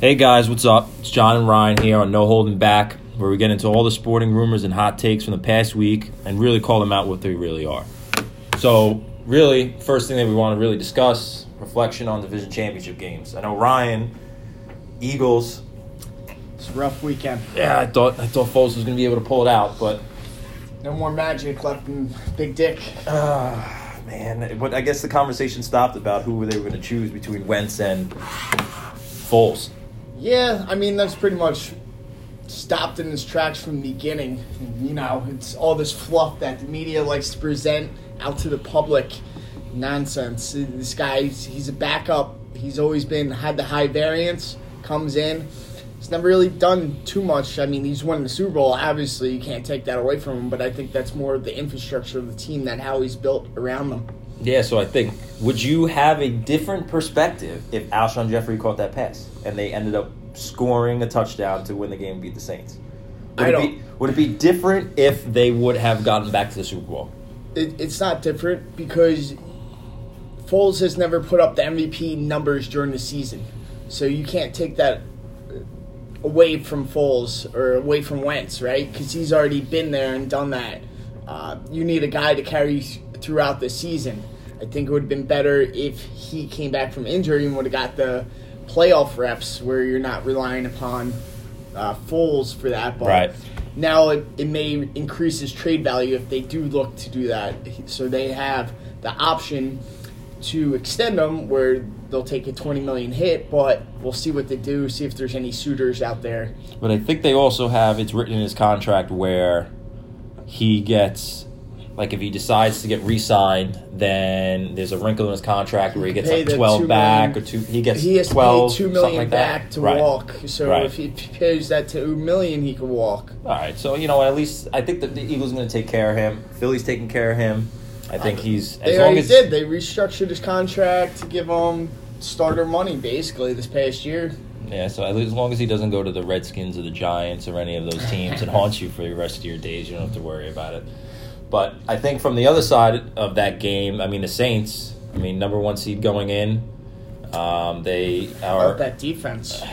Hey guys, what's up? It's John and Ryan here on No Holding Back, where we get into all the sporting rumors and hot takes from the past week and really call them out what they really are. So, really, first thing that we want to really discuss reflection on division championship games. I know Ryan, Eagles. It's a rough weekend. Yeah, I thought I thought Foles was going to be able to pull it out, but No more magic left in Big Dick. uh, man, but I guess the conversation stopped about who they were going to choose between Wentz and Foles. Yeah, I mean that's pretty much stopped in its tracks from the beginning. You know, it's all this fluff that the media likes to present out to the public. Nonsense. This guy, he's a backup. He's always been had the high variance. Comes in. He's never really done too much. I mean, he's won the Super Bowl. Obviously, you can't take that away from him. But I think that's more the infrastructure of the team that how he's built around them. Yeah, so I think would you have a different perspective if Alshon Jeffery caught that pass and they ended up scoring a touchdown to win the game and beat the Saints? Would I it don't- be would it be different if they would have gotten back to the Super Bowl? it, it's not different because Foles has never put up the MVP numbers during the season, so you can't take that away from Foles or away from Wentz, right? Because he's already been there and done that. Uh, you need a guy to carry throughout the season. I think it would have been better if he came back from injury and would have got the playoff reps where you're not relying upon uh, Foles for that. But Right. now it, it may increase his trade value if they do look to do that. So they have the option to extend them where they'll take a 20 million hit, but we'll see what they do, see if there's any suitors out there. But I think they also have it's written in his contract where he gets like if he decides to get re-signed, then there's a wrinkle in his contract where he gets like twelve two back million- or two. He gets He has to pay 2 something million like that. back to Right. walk. So Right. if he pays that 2 million, he can walk. All right, so you know at least I think that the Eagles are going to take care of him. Philly's taking care of him. I think he's They as long already as did. They restructured his contract to give him starter money basically this past year. yeah. So as long as he doesn't go to the Redskins or the Giants or any of those teams and haunts you for the rest of your days, you don't have to worry about it. But I think from the other side of that game, I mean the Saints. I mean number one seed going in. Um, they are. About that defense.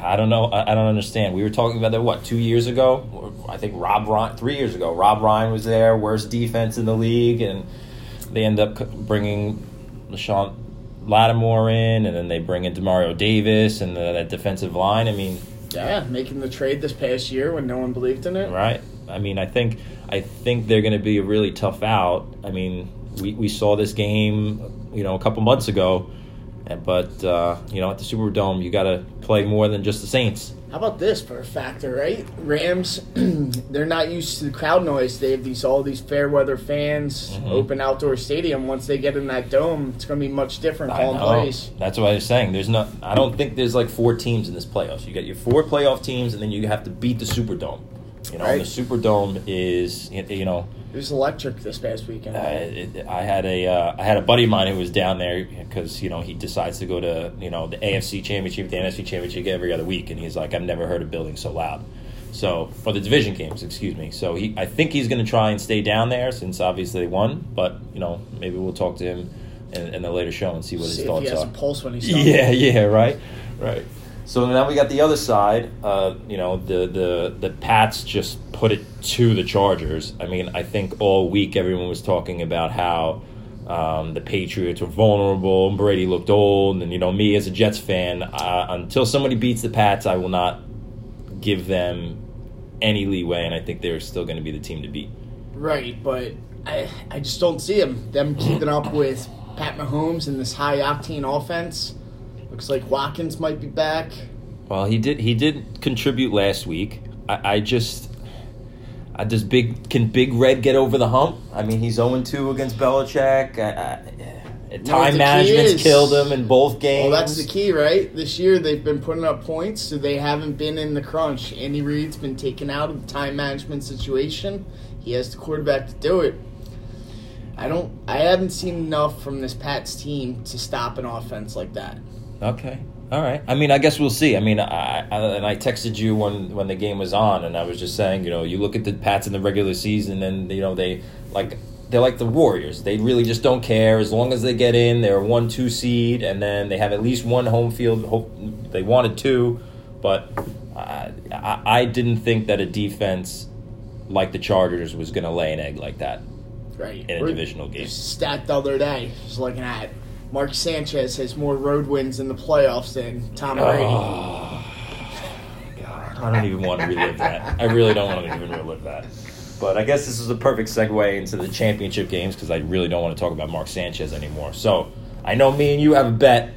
I don't know. I I don't understand. We were talking about that what two years ago? I think Rob Ryan three years ago. Rob Ryan was there, worst defense in the league, and they end up bringing LaShawn Lattimore in, and then they bring in Demario Davis and the, that defensive line. I mean, Yeah, making the trade this past year when no one believed in it. right? I mean, I think I think they're going to be a really tough out. I mean, we we saw this game, you know, a couple months ago. But uh, you know, at the Superdome, you got to play more than just the Saints. How about this for a factor, right? Rams, they're not used to the crowd noise. They have these all these fair weather fans, Mhm. open outdoor stadium. Once they get in that dome, it's going to be much different I plays. That's what I was saying. There's not. I don't think there's like four teams in this playoffs. You got your four playoff teams, and then you have to beat the Superdome. You know, Right. the Superdome is you know. It was electric this past weekend. Uh, it, I had a uh, I had a buddy of mine who was down there because you know he decides to go to you know the AFC Championship, the NFC Championship every other week, and he's like, I've never heard a building so loud. So for the division games, excuse me. So he, I think he's going to try and stay down there since obviously they won. But you know, maybe we'll talk to him in, in the later show and see what his See if thoughts he has are. pulse when he's done. Yeah, yeah, right, right. So now we got the other side. Uh, you know, the the the Pats just put it to the Chargers. I mean, I think all week everyone was talking about how um, the Patriots were vulnerable, and Brady looked old, and you know, me as a Jets fan, uh, until somebody beats the Pats, I will not give them any leeway, and I think they're still going to be the team to beat. Right, but I, I just don't see them. Them keeping up with Pat Mahomes and this high octane offense. Looks like Watkins might be back. Well, he did. He did contribute last week. I, I just. I does big can Big Red get over the hump? I mean, he's oh zero two against Belichick. I, I, time key management's killed him in both games. Well, that's the key, right? This year they've been putting up points, so they haven't been in the crunch. Andy Reid's been taken out of the time management situation. He has the quarterback to do it. I don't. I haven't seen enough from this Pats team to stop an offense like that. Okay. All right. I mean, I guess we'll see. I mean, I, I and I texted you when when the game was on, and I was just saying, you know, you look at the Pats in the regular season, and you know they like they're like the Warriors. They really just don't care as long as they get in. They're a one two seed, and then they have at least one home field. Hope they wanted two, but I, I, I didn't think that a defense like the Chargers was going to lay an egg like that Right. in a We're- divisional game. Stat the other day, just looking at Mark Sanchez has more road wins in the playoffs than Tom oh, Brady. Oh, God, I don't even want to relive that. I really don't want to even relive that. But I guess this is a perfect segue into the championship games because I really don't want to talk about Mark Sanchez anymore. So I know me and you have a bet.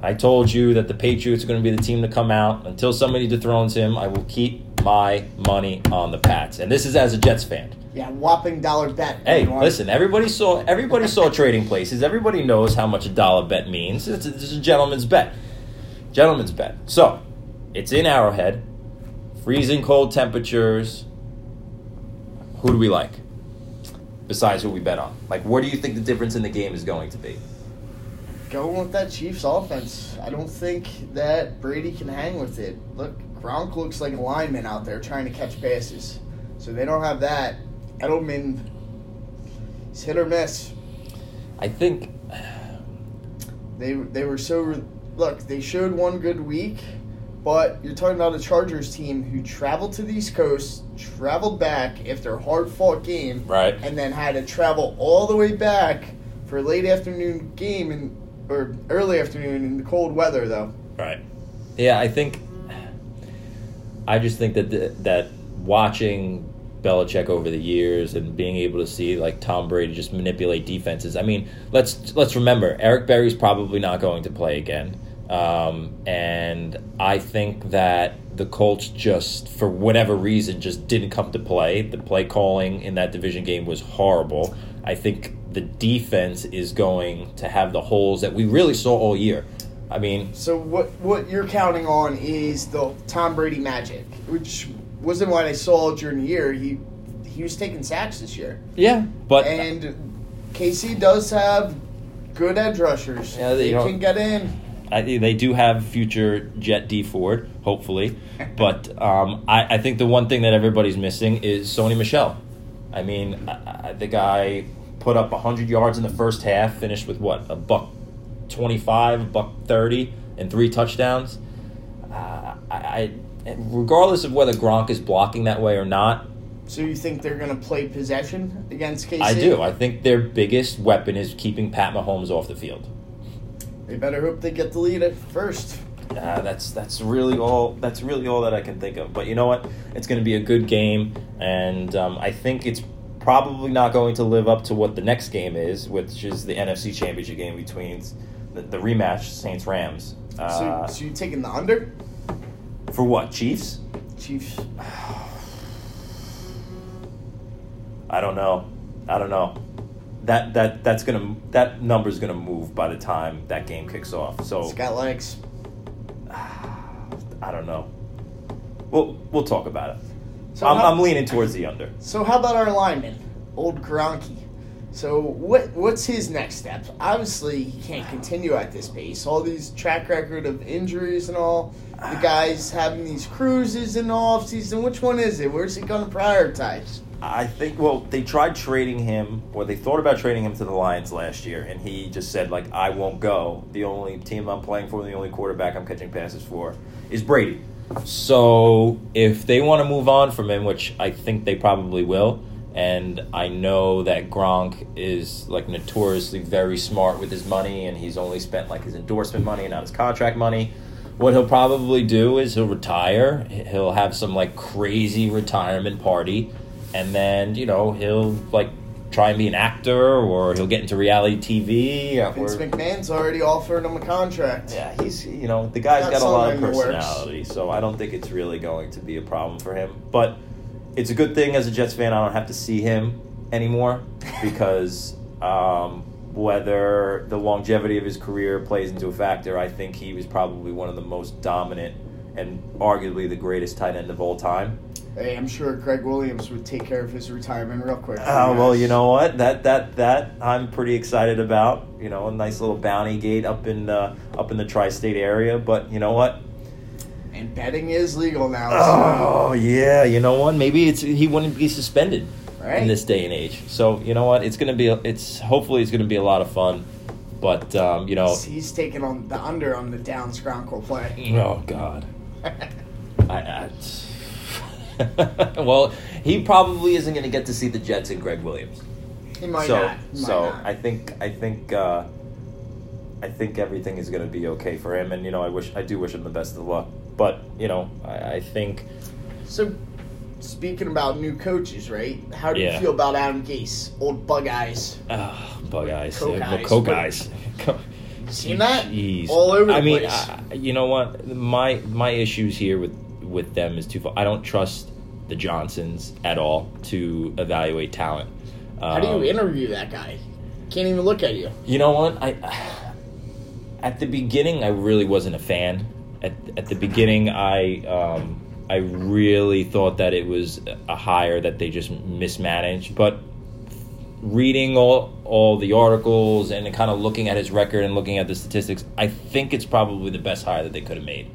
I told you that the Patriots are going to be the team to come out. Until somebody dethrones him, I will keep my money on the Pats. And this is as a Jets fan. Yeah, whopping dollar bet. Hey, everyone. listen! Everybody saw everybody saw trading places. Everybody knows how much a dollar bet means. It's a, it's a gentleman's bet. Gentleman's bet. So, it's in Arrowhead. Freezing cold temperatures. Who do we like? Besides who we bet on, like, what do you think the difference in the game is going to be? Going with that Chiefs offense. I don't think that Brady can hang with it. Look, Gronk looks like a lineman out there trying to catch passes. So they don't have that. Edelman, it's hit or miss. I think They they were so look. They showed one good week, but you're talking about a Chargers team who traveled to the East Coast, traveled back after a hard fought game, right. and then had to travel all the way back for a late afternoon game and or early afternoon in the cold weather though. Right. Yeah, I think. I just think that the, that watching Belichick over the years and being able to see like Tom Brady just manipulate defenses. I mean, let's let's remember Eric Berry's probably not going to play again, um, and I think that the Colts just for whatever reason just didn't come to play. The play calling in that division game was horrible. I think the defense is going to have the holes that we really saw all year. I mean, So what what you're counting on is the Tom Brady magic, which wasn't what I saw during the year. He he was taking sacks this year, Yeah, but and KC does have good edge rushers. Yeah, they they can get in. I they do have future Jet Dee Ford, hopefully. But um, I, I think the one thing that everybody's missing is Sony Michel. I mean, I, I, the guy put up 100 yards in the first half, finished with what a buck 25, a buck 30, and three touchdowns. Uh, I, I regardless of whether Gronk is blocking that way or not, So you think they're going to play possession against KC? I do. I think their biggest weapon is keeping Pat Mahomes off the field. They better hope they get the lead at first. Uh, that's that's really all. That's really all that I can think of. But you know what? It's going to be a good game, and um, I think it's probably not going to live up to what the next game is, which is the NFC Championship game between the, the rematch Saints Rams. Uh, so, so you taking the under? For what? Chiefs? Chiefs. I don't know. I don't know. That that that's gonna that number's gonna move by the time that game kicks off. So It's got legs. I don't know. We'll we'll talk about it. So I'm, how- I'm leaning towards the under. So how about our lineman, old Gronky? So what what's his next step? Obviously, he can't continue at this pace. All these track record of injuries and all. The ah. guys having these cruises in the off season. Which one is it? Where's he going to prioritize? I think. Well, they tried trading him, or they thought about trading him to the Lions last year, and he just said like, "I won't go. The only team I'm playing for, the only quarterback I'm catching passes for, is Brady." So if they want to move on from him, which I think they probably will, and I know that Gronk is like notoriously very smart with his money, and he's only spent like his endorsement money and not his contract money. What he'll probably do is he'll retire. He'll have some like crazy retirement party, and then you know he'll like try and be an actor, or he'll get into reality TV. Or, Vince McMahon's already offered him a contract. yeah, he's you know the guy's Got got, a lot of something in the works. personality, so I don't think it's really going to be a problem for him. But it's a good thing as a Jets fan, I don't have to see him anymore because um, whether the longevity of his career plays into a factor, I think he was probably one of the most dominant and arguably the greatest tight end of all time. Hey, I'm sure Gregg Williams would take care of his retirement real quick. Oh well, you know what? That that that I'm pretty excited about. You know, a nice little bounty gate up in uh, up in the tri-state area. But you know what? And betting is legal now. Oh yeah, you know what? Maybe it's he wouldn't be suspended. right. in this day and age. So you know what? It's gonna be. It's hopefully it's gonna be a lot of fun. But um, you know, He's taking on the under on the down Skronkel play. oh god, I, I, well, he probably isn't gonna get to see the Jets and Gregg Williams. He might so not. He might so not. I think I think uh, I think everything is going to be okay for him, and you know I wish I do wish him the best of luck. But you know I, I think So, speaking about new coaches, right? How do Yeah. you feel about Adam Gase, old bug eyes? uh, bug eyes, Coke eyes. coke eyes. Seen that? Jeez. All over the I mean, place. I, you know what? My my issues here with with them is twofold. I don't trust the Johnsons at all to evaluate talent. How do Um, you interview that guy? Can't even look at you. You know what? I at the beginning I really wasn't a fan. At at the beginning I um, I really thought that it was a hire that they just mismanaged, but reading all all the articles and kind of looking at his record and looking at the statistics, I think it's probably the best hire that they could have made.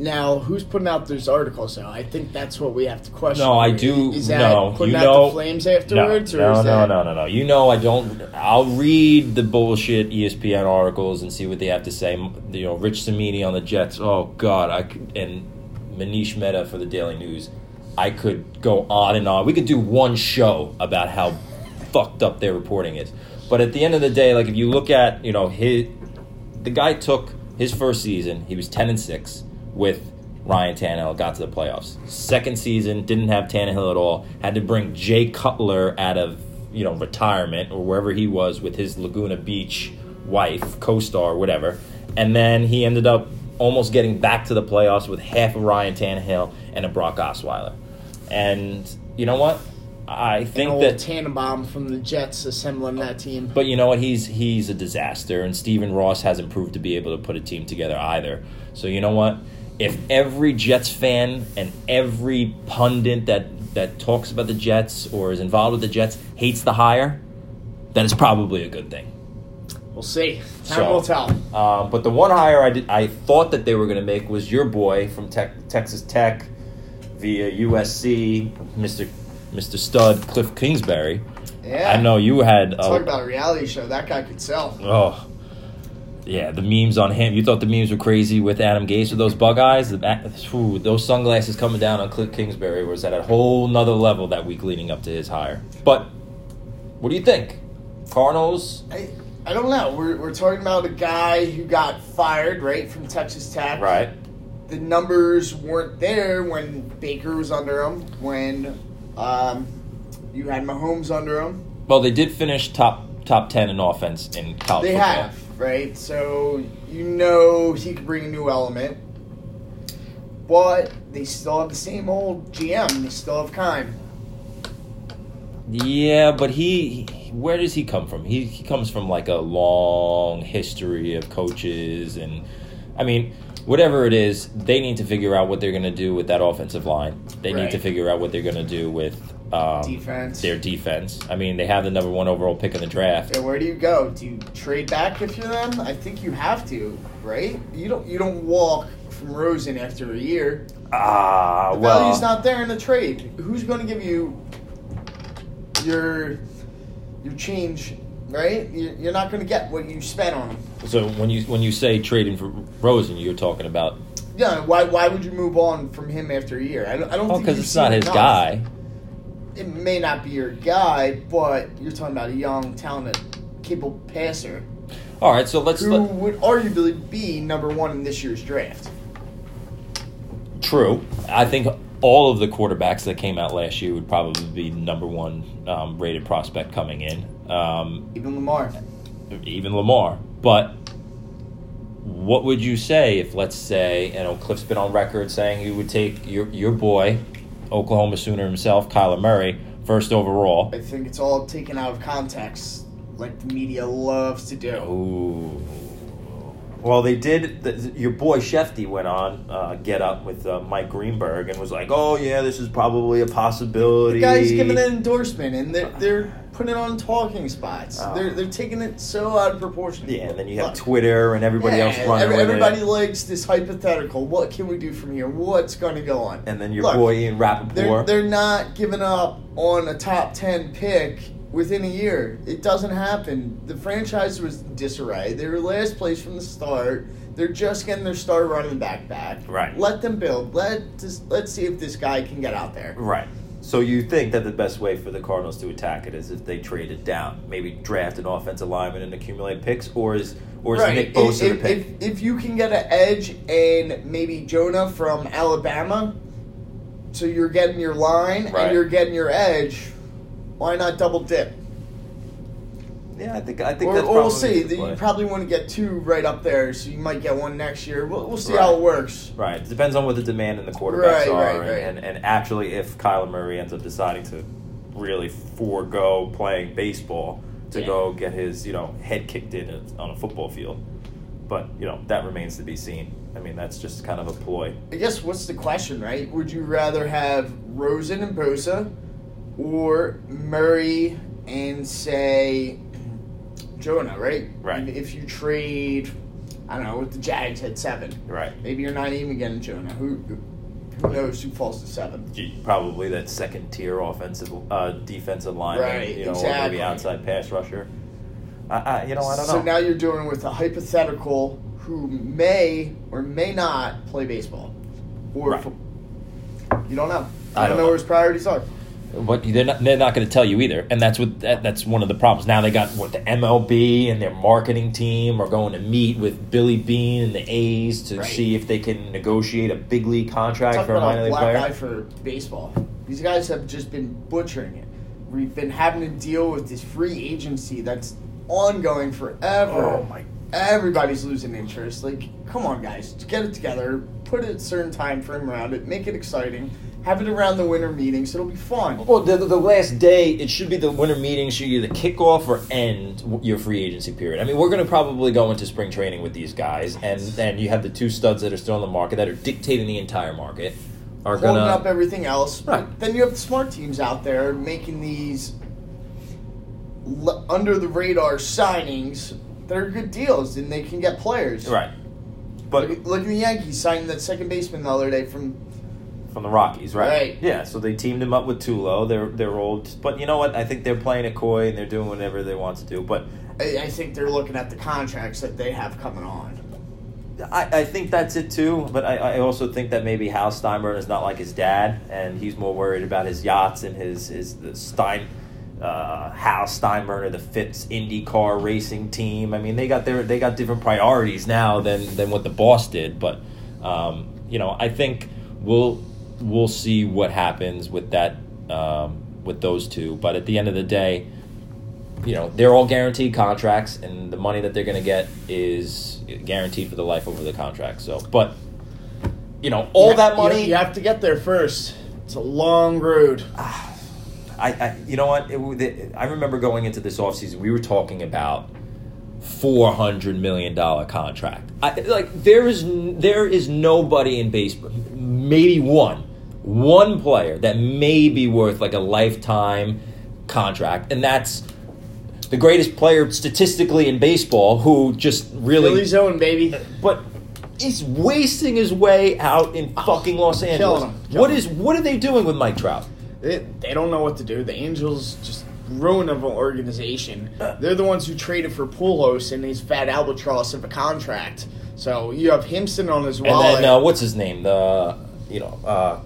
Now, who's putting out those articles? Though I think that's what we have to question. No, I do. Is that no, putting you out know, the flames afterwards, no, or no, is no, that no, no, no. You know, I don't. I'll read the bullshit ESPN articles and see what they have to say. You know, Rich Cimini on the Jets. Oh God, I could, and Manish Mehta for the Daily News. I could go on and on. We could do one show about how fucked up their reporting is. But at the end of the day, like if you look at you know his, the guy took his first season. He was ten and six with Ryan Tannehill. Got to the playoffs. Second season didn't have Tannehill at all. Had to bring Jay Cutler out of you know retirement or wherever he was with his Laguna Beach wife, co-star, whatever. And then he ended up almost getting back to the playoffs with half of Ryan Tannehill and a Brock Osweiler. And you know what? I think that Tannenbaum from the Jets assembling that team? but you know what? He's he's a disaster, and Stephen Ross hasn't proved to be able to put a team together either. So you know what? If every Jets fan and every pundit that that talks about the Jets or is involved with the Jets hates the hire, then it's probably a good thing. We'll see. Time So- will tell. Um, but the one hire I did, I thought that they were going to make was your boy from Tech, Texas Tech via USC, Mister Mister Stud Cliff Kingsbury. Yeah. I know you had. Talk uh, about a reality show. That guy could sell. Oh, yeah, the memes on him. You thought the memes were crazy with Adam Gase with those bug eyes. The whew, those sunglasses coming down on Cliff Kingsbury was at a whole nother level that week leading up to his hire. But what do you think? Cardinals? I, I don't know. We're, we're talking about a guy who got fired, right, from Texas Tech. Right. The numbers weren't there when Baker was under him, when um, you had Mahomes under him. Well, they did finish top top ten in offense in college They football. have, right? So you know he could bring a new element. But they still have the same old GM. They still have Keim. Yeah, but he, he- where does he come from? He he comes from like a long history of coaches and I mean, whatever it is, they need to figure out what they're going to do with that offensive line. They need to figure out what they're going to do with um, Defense. Their defense. I mean, they have the number one overall pick in the draft. Yeah, where do you go? Do you trade back if you're them? I think you have to, right? You don't. You don't walk from Rosen after a year. Ah, The well, value's not there in the trade. Who's going to give you your your change? Right? You're you're not going to get what you spent on him. so when you when you say trading for Rosen, you're talking about Yeah. Why Why would you move on from him after a year? I don't. I don't oh, think because you've it's not his enough. guy. It may not be your guy, but you're talking about a young, talented, capable passer All right, so let's who let, would arguably be number one in this year's draft. True. I think all of the quarterbacks that came out last year would probably be number one um, rated prospect coming in, um, Even Lamar. even Lamar. But what would you say if, let's say, you know, Cliff's been on record saying you would take your your boy, Oklahoma Sooner himself, Kyler Murray, first overall? I think it's all taken out of context, like the media loves to do. Ooh. Well, they did. The, your boy Schefty went on uh, Get Up with uh, Mike Greenberg and was like, "Oh yeah, this is probably a possibility." The guy's giving an endorsement, and they're they're putting it on talking spots. Oh. They're they're taking it so out of proportion. Yeah, and then you have Look, Twitter and everybody yeah, else running every- everybody likes this hypothetical. What can we do from here? What's going to go on? And then your Look, boy Ian They're they're not giving up on a top ten pick within a year. It doesn't happen. The franchise was disarray. They were last place from the start. They're just getting their star running back back. Right. Let them build. Let just let's see if this guy can get out there. Right. So you think that the best way for the Cardinals to attack it is if they trade it down, maybe draft an offensive lineman and accumulate picks, or is or is Nick Bosa If, the pick? if, if you can get an edge and maybe Jonah from Alabama, so you're getting your line Right. and you're getting your edge, why not double dip? yeah, I think I think Or, that's or we'll see. You probably want to get two right up there, so you might get one next year. We'll, we'll see Right. how it works. Right. It depends on what the demand and the quarterbacks Right, are, right, and, right. And, and actually if Kyler Murray ends up deciding to really forego playing baseball to Yeah. go get his you know head kicked in a- on a football field. But you know that remains to be seen. I mean that's just kind of a ploy. I guess what's the question, right? Would you rather have Rosen and Bosa, or Murray and say Jonah, right? Right. If you trade, I don't know, with the Jags at seven, Right. maybe you're not even getting Jonah. Who who knows who falls to seven? Probably that second tier offensive, uh, defensive lineman, Right, you know, exactly. maybe outside pass rusher. I, I, you know, I don't so know. So now you're dealing with a hypothetical who may or may not play baseball, or Right. fo- you don't know. I I don't don't know know. where his priorities are. But they're not, they're not going to tell you either, and that's what that, that's one of the problems. Now they got what the MLB and their marketing team are going to meet with Billy Beane and the A's to Right. see if they can negotiate a big league contract Talk for a minor league black player. eye for baseball. These guys have just been butchering it. We've been having to deal with this free agency that's ongoing forever. Oh, my- Everybody's losing interest. Like, come on, guys, get it together. Put a certain time frame around it. Make it exciting. Have it around the winter meetings. It'll be fun. Well, the, the last day, it should be the winter meeting should either kick off or end your free agency period. I mean, we're going to probably go into spring training with these guys, and then you have the two studs that are still on the market that are dictating the entire market. Are going up everything else. Right. Then you have the smart teams out there making these l- under the radar signings that are good deals, and they can get players. right, but Look, look at the Yankees signing that second baseman the other day from. From the Rockies, right? Right. Yeah, so they teamed him up with Tulo. They're they're old, but you know what? I think they're playing it coy and they're doing whatever they want to do. But I, I think they're looking at the contracts that they have coming on. I, I think that's it too. But I, I also think that maybe Hal Steinbrenner is not like his dad, and he's more worried about his yachts and his his the Stein. Uh, Hal Steinbrenner, the Fitz IndyCar racing team. I mean, they got their they got different priorities now than than what the boss did. But um, you know, I think we'll we'll see what happens with that um, with those two. But at the end of the day, you know, they're all guaranteed contracts, and the money that they're going to get is guaranteed for the life over the contract. So, but you know, all You that ha- money. You, have to get there first. It's a long road. I, I, you know what? It, I remember going into this offseason, we were talking about four hundred million dollar contract. I, like there is there is nobody in baseball, maybe one, one player that may be worth like a lifetime contract, and that's the greatest player statistically in baseball, who just really Philly zone, baby. but he's wasting his way out in fucking Los Angeles. him, killing What is what are they doing with Mike Trout? They, they don't know what to do. The Angels just ruin of an organization. They're the ones who traded for Pujols and his fat albatross of a contract. So you have him sitting on his wallet. And then uh, what's his name? The you know uh,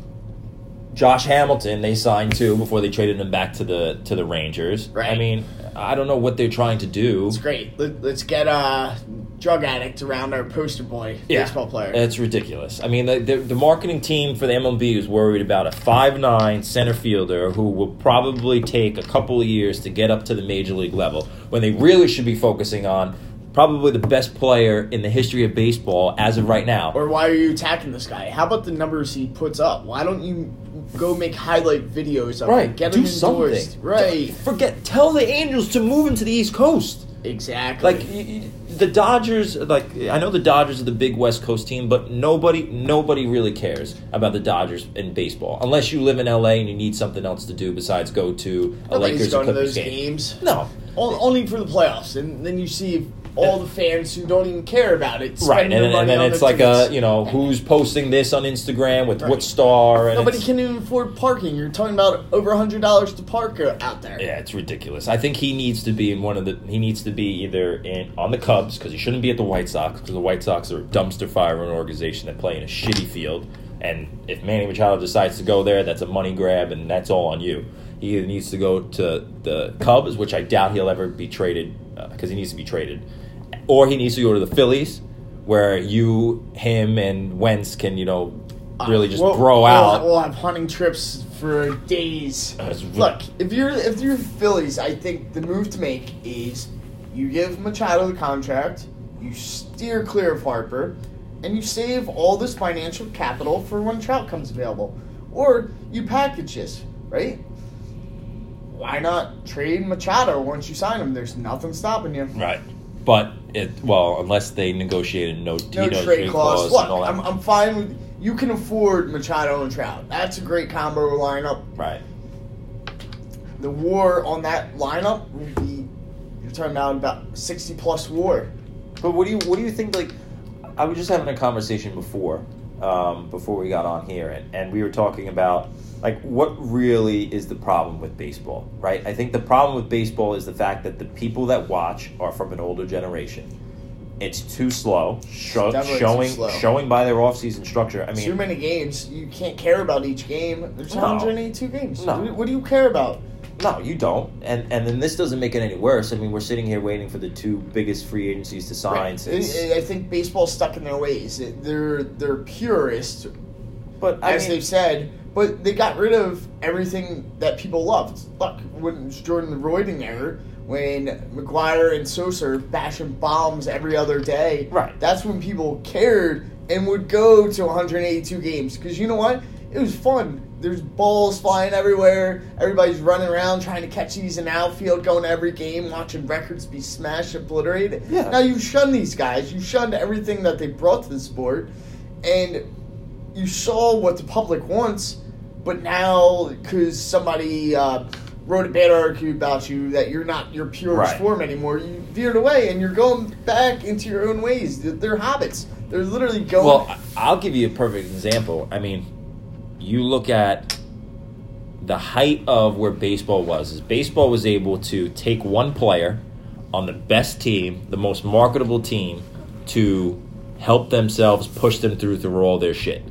Josh Hamilton. They signed too before they traded him back to the to the Rangers. Right. I mean, I don't know what they're trying to do. it's great. Let, let's get a drug addict around our poster boy baseball player. It's ridiculous. I mean, the, the, the marketing team for the MLB is worried about a five nine center fielder who will probably take a couple of years to get up to the major league level when they really should be focusing on probably the best player in the history of baseball as of right now. Or why are you attacking this guy? How about the numbers he puts up? Why don't you go make highlight videos of right, him? Get do him endorsed. something. Right. Forget. Tell the Angels to move him to the East Coast. Exactly. Like you, you- the Dodgers, like I know the Dodgers are the big West Coast team, but nobody nobody really cares about the Dodgers in baseball unless you live in LA and you need something else to do besides go to a Nobody's Lakers going to those game. games. No, O- Only for the playoffs, and then you see all the fans who don't even care about it. right, spending and, and then it's like a you know who's posting this on Instagram with what star. And Nobody can even afford parking. You're talking about over hundred dollars to park out there. Yeah, it's ridiculous. I think he needs to be in one of the. He needs to be either in on the Cubs because he shouldn't be at the White Sox because the White Sox are a dumpster fire of an organization that play in a shitty field. And if Manny Machado decides to go there, that's a money grab, and that's all on you. He either needs to go to the Cubs, which I doubt he'll ever be traded uh, because he needs to be traded, or he needs to go to the Phillies, where you, him, and Wentz can you know really just We'll- grow we'll- out. We'll have hunting trips for days. Uh, Look, if you're if you're Phillies, I think the move to make is you give Machado the contract, you steer clear of Harper, and you save all this financial capital for when Trout comes available, or you package this, right? Why not trade Machado once you sign him? There's nothing stopping you. Right. But it well, unless they negotiated no, No no trade clause. Look, and all that. I'm, I'm fine with. You can afford Machado and Trout. That's a great combo lineup. right. the war on that lineup will be you're talking about about 60 plus war But what do you what do you think? Like, I was just having a conversation before, um, before we got on here, and, and we were talking about like what really is the problem with baseball, right? I think the problem with baseball is the fact that the people that watch are from an older generation. It's too slow, show, Definitely too showing slow. showing by their off-season structure. I mean, too many games you can't care about each game there's No. 182 games No. what, do- you care about No, you don't. And and then this doesn't make it any worse. I mean, we're sitting here waiting for the two biggest free agencies to sign since. I, I think baseball's stuck in their ways It- they're they're purists but I as mean, they've said but they got rid of everything that people loved. Look when it was Jordan the Royding era when McGwire and Sosa are bashing bombs every other day Right. that's when people cared and would go to 182 games. Because you know what? It was fun. There's balls flying everywhere. Everybody's running around trying to catch these in the outfield going to every game watching records be smashed obliterated. Yeah. now you shun these guys. You shunned everything that they brought to the sport. And you saw what the public wants but now because somebody uh, wrote a bad article about you that you're not your purest Right. form anymore you veered away and you're going back into your own ways They're- habits they're literally going well, I'll give you a perfect example. I mean, you look at the height of where baseball was. Is baseball was able to take one player on the best team, the most marketable team, to help themselves push them through through all their shit.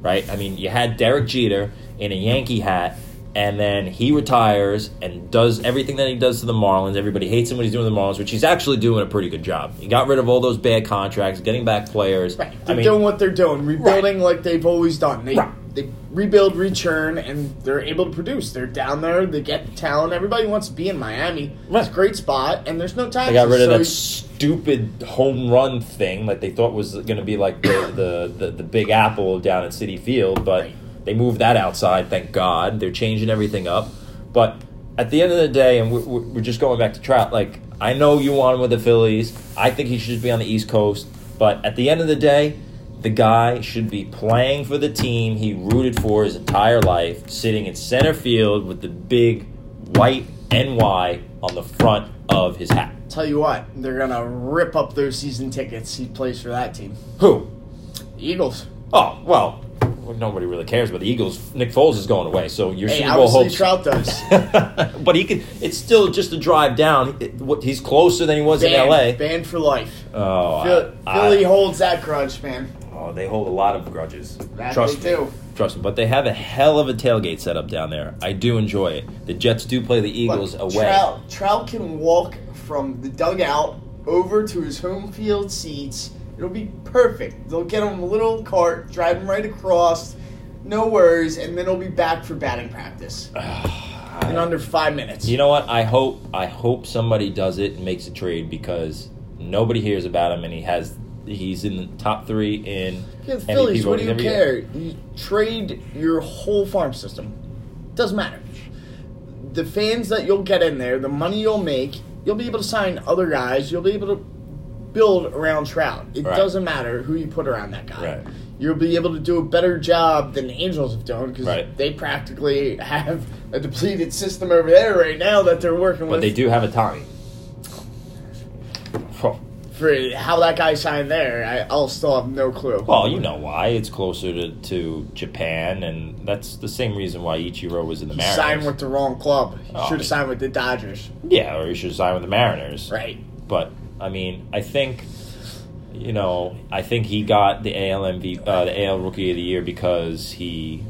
Right? I mean, you had Derek Jeter in a Yankee hat, and then he retires and does everything that he does to the Marlins. Everybody hates him when he's doing the Marlins, which he's actually doing a pretty good job. He got rid of all those bad contracts, getting back players. Right. I They're mean, doing what they're doing, rebuilding like they've always done. They Right. They rebuild, return, and they're able to produce. They're down there. They get the talent. Everybody wants to be in Miami. It's a great spot, and there's no taxes. They got rid of so that stupid home run thing that they thought was going to be like the, the, the, the big apple down at Citi Field, but Right. they moved that outside, thank God. They're changing everything up. But at the end of the day, and we're, we're just going back to Trout, like, I know you want him with the Phillies. I think he should be on the East Coast. But at the end of the day, the guy should be playing for the team he rooted for his entire life, sitting in center field with the big white NY on the front of his hat. Tell you what, they're gonna rip up those season tickets. He plays for that team, Who? Eagles. Oh, well, nobody really cares about the Eagles. Nick Foles is going away, so your Hey, Super Bowl hopes. Trout does. but he can. It's still just a drive down. He's closer than he was in L.A. banned for life. Oh, Phil- I- Philly holds that grudge, man. Oh, they hold a lot of grudges. That Trust they me. do. Trust me. But they have a hell of a tailgate set up down there. I do enjoy it. The Jets do play the Eagles Look, away. Trout, Trout can walk from the dugout over to his home field seats. It'll be perfect. They'll get him a little cart, drive him right across, no worries, and then he'll be back for batting practice ah. in under five minutes. You know what? I hope I hope somebody does it and makes a trade because nobody hears about him and he has he's in the top three in Yeah, the Phillies, what do you every year. care? You trade your whole farm system. Doesn't matter. The fans that you'll get in there, the money you'll make, you'll be able to sign other guys. You'll be able to build around Trout. It Right. doesn't matter who you put around that guy. Right. You'll be able to do a better job than the Angels have done because Right. they practically have a depleted system over there right now that they're working But with. But they do have a Tommy. For how that guy signed there, I, I'll still have no clue. Well, you know why. It's closer to, to Japan, and that's the same reason why Ichiro was in the He Mariners. signed with the wrong club. He Oh, should have signed with the Dodgers. yeah, or he should sign with the Mariners. Right. But I mean, I think you know, I think he got the AL MV, uh, the AL Rookie of the Year because he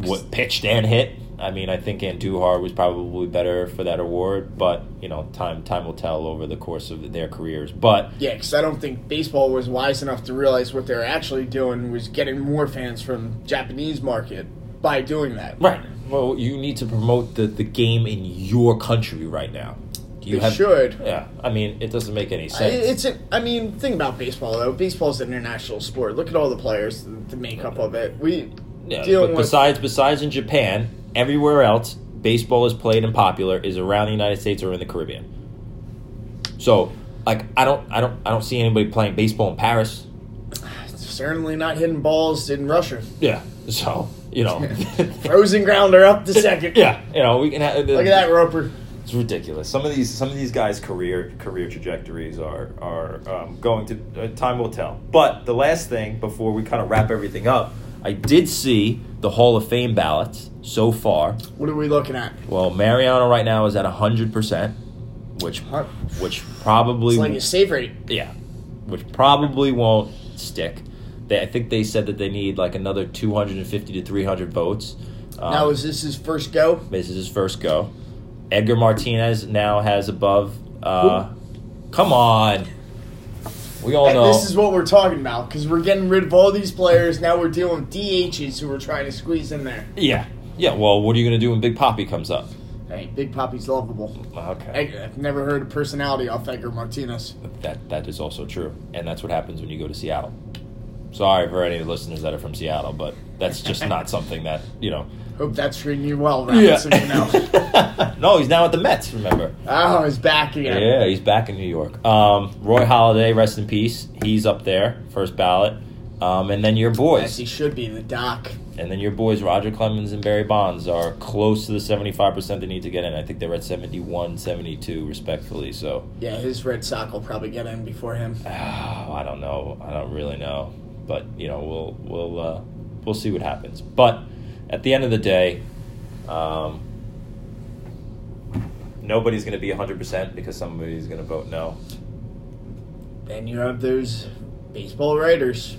w- pitched and hit. I mean, I think Andujar was probably better for that award, but you know, time time will tell over the course of their careers. But Yeah, because I don't think baseball was wise enough to realize what they're actually doing was getting more fans from Japanese market by doing that. right, well, you need to promote the the game in your country right now. You They should. Yeah, I mean, it doesn't make any sense. It's a, I mean, think about baseball though. Baseball's an international sport. Look at all the players, the, makeup of it. We Yeah, dealing with besides besides in Japan, everywhere else, baseball is played and popular is around the United States or in the Caribbean. So, like, I don't, I don't, I don't see anybody playing baseball in Paris. certainly not hitting balls in Russia. Yeah. So, you know, Frozen grounder up to second. yeah, you know, we can have. Look at that, Roper. It's ridiculous. Some of these, some of these guys' career career trajectories are are um, going to. Uh, time will tell. But the last thing before we kind of wrap everything up, I did see the Hall of Fame ballots so far. What are we looking at? Well, Mariano right now is at hundred percent, which which probably It's like a save rate. yeah, which probably won't stick. They, I think they said that they need like another two hundred and fifty to three hundred votes. Um, now is this his first go? this is his first go. Edgar Martinez now has above. Uh, come on, we all know. This is what we're talking about because we're getting rid of all these players. Now we're dealing with DHs who we're trying to squeeze in there. yeah, yeah. Well, what are you gonna do when Big Poppy comes up? Hey, Big Poppy's lovable. Okay, I- I've never heard a personality off Edgar Martinez. that that is also true, and that's what happens when you go to Seattle. Sorry for any listeners that are from Seattle, but that's just not something that you know. Hope that's treating you well, Robinson. You know. no, he's now at the Mets. Remember? Oh, he's back again. Yeah, he's back in New York. Um, Roy Halladay, rest in peace. He's up there, first ballot. Um, and then your Yes, boys, he should be the doc. And then your boys, Roger Clemens and Barry Bonds, are close to the seventy-five percent they need to get in. I think they're at 71, 72, respectfully. So, Yeah, his Red Sox will probably get in before him. oh, I don't know. I don't really know, but you know, we'll we'll uh, we'll see what happens. But at the end of the day, um, nobody's going to be hundred percent because somebody's going to vote no. Then you have those baseball writers.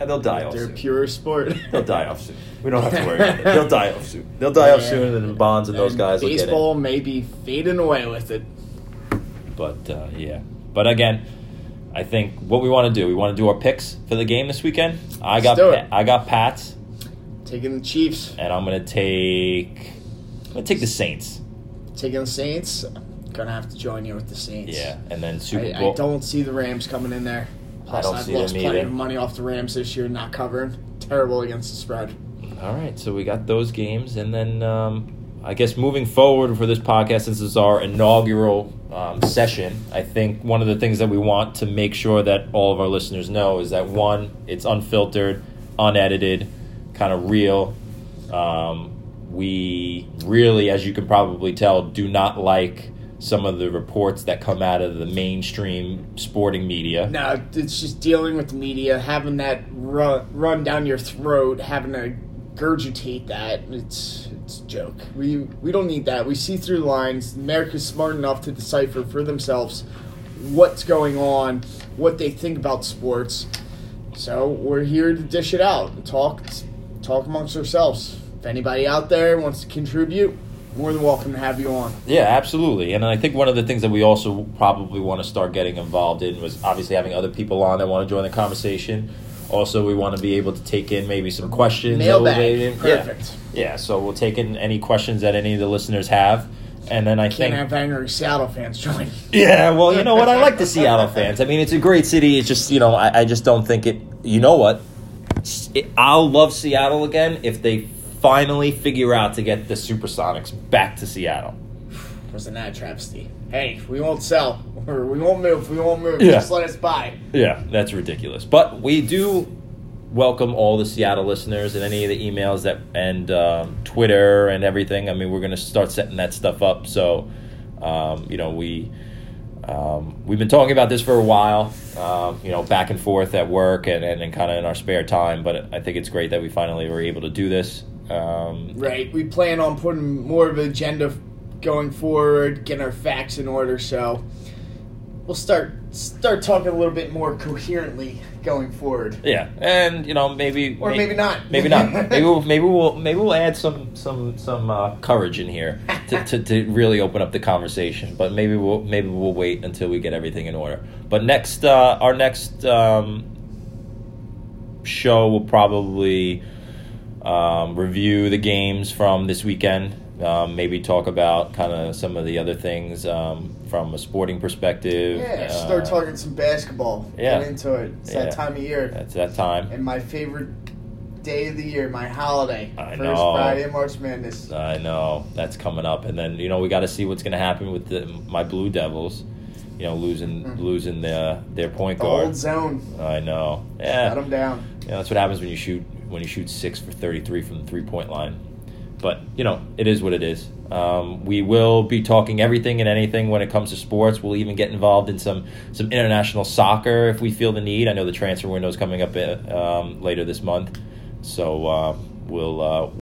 And they'll die off They're soon. pure sport. They'll die off soon. We don't have to worry about it. They'll die off soon. They'll die off Yeah. soon, and then Bonds and those And guys will get baseball may be fading away with it. But uh, yeah. But again, I think what we want to do, we want to do our picks for the game this weekend. I got. Pa- I got Pats, Taking the Chiefs, and I'm gonna take I'm gonna take the Saints. taking the Saints. Gonna have to join you with the Saints. Yeah, and then Super I, Bowl. I don't see the Rams coming in there. Plus, don't I've see lost them plenty either. of money off the Rams this year, not covering. Terrible against the spread. All right, so we got those games, and then um, I guess moving forward for this podcast, since this is our inaugural um, session, I think one of the things that we want to make sure that all of our listeners know is that one, it's unfiltered, unedited, kind of real. Um, we really, as you can probably tell, do not like some of the reports that come out of the mainstream sporting media. No, it's just dealing with the media, having that run, run down your throat, having to gurgitate that. It's it's a joke. We we don't need that. We see through the lines. America's smart enough to decipher for themselves what's going on, what they think about sports. So we're here to dish it out and talk talk amongst ourselves. If anybody out there wants to contribute, more than welcome to have you on. Yeah, absolutely. And I think one of the things that we also probably want to start getting involved in was obviously having other people on that want to join the conversation. Also, we want to be able to take in maybe some questions. Mailbag. Perfect. Yeah. yeah, so we'll take in any questions that any of the listeners have. And then I Can't think. have angry Seattle fans join. Yeah, well, you know what? I like the Seattle fans. I mean, it's a great city. It's just, you know, I, I just don't think it. You know what? It- I'll love Seattle again if they finally figure out to get the Supersonics back to Seattle. Wasn't that a travesty? Hey, we won't sell or we won't move. We won't move. Yeah. Just let us buy. Yeah, that's ridiculous. But we do welcome all the Seattle listeners and any of the emails that and um, Twitter and everything. I mean, we're going to start setting that stuff up. So, um, you know, we um, we've been talking about this for a while. Um, you know, back and forth at work and and, and kind of in our spare time. But I think it's great that we finally were able to do this. Um, Right. We plan on putting more of an agenda going forward, getting our facts in order. So we'll start start talking a little bit more coherently going forward. Yeah, and you know maybe Or may- maybe not. Maybe not. maybe we'll maybe we'll maybe we'll add some some some uh, courage in here to, to, to really open up the conversation. But maybe we'll maybe we'll wait until we get everything in order. But next, uh, our next um, show will probably um, review the games from this weekend. Um, maybe talk about kind of some of the other things um, from a sporting perspective. Yeah, Uh, start talking some basketball. yeah. Get into it. It's Yeah. that time of year. That's that time. And my favorite day of the year, my holiday. I First know. Friday of March Madness. I know that's coming up, and then you know we got to see what's going to happen with the, my Blue Devils. You know, losing Mhm. losing their their point The guard. old zone. I know. Yeah. Shut them down. yeah, that's what happens when you shoot when you shoot six for thirty three from the three point line. But you know, it is what it is. Um, we will be talking everything and anything when it comes to sports. We'll even get involved in some some international soccer if we feel the need. I know the transfer window is coming up uh, um, later this month, so uh, we'll uh,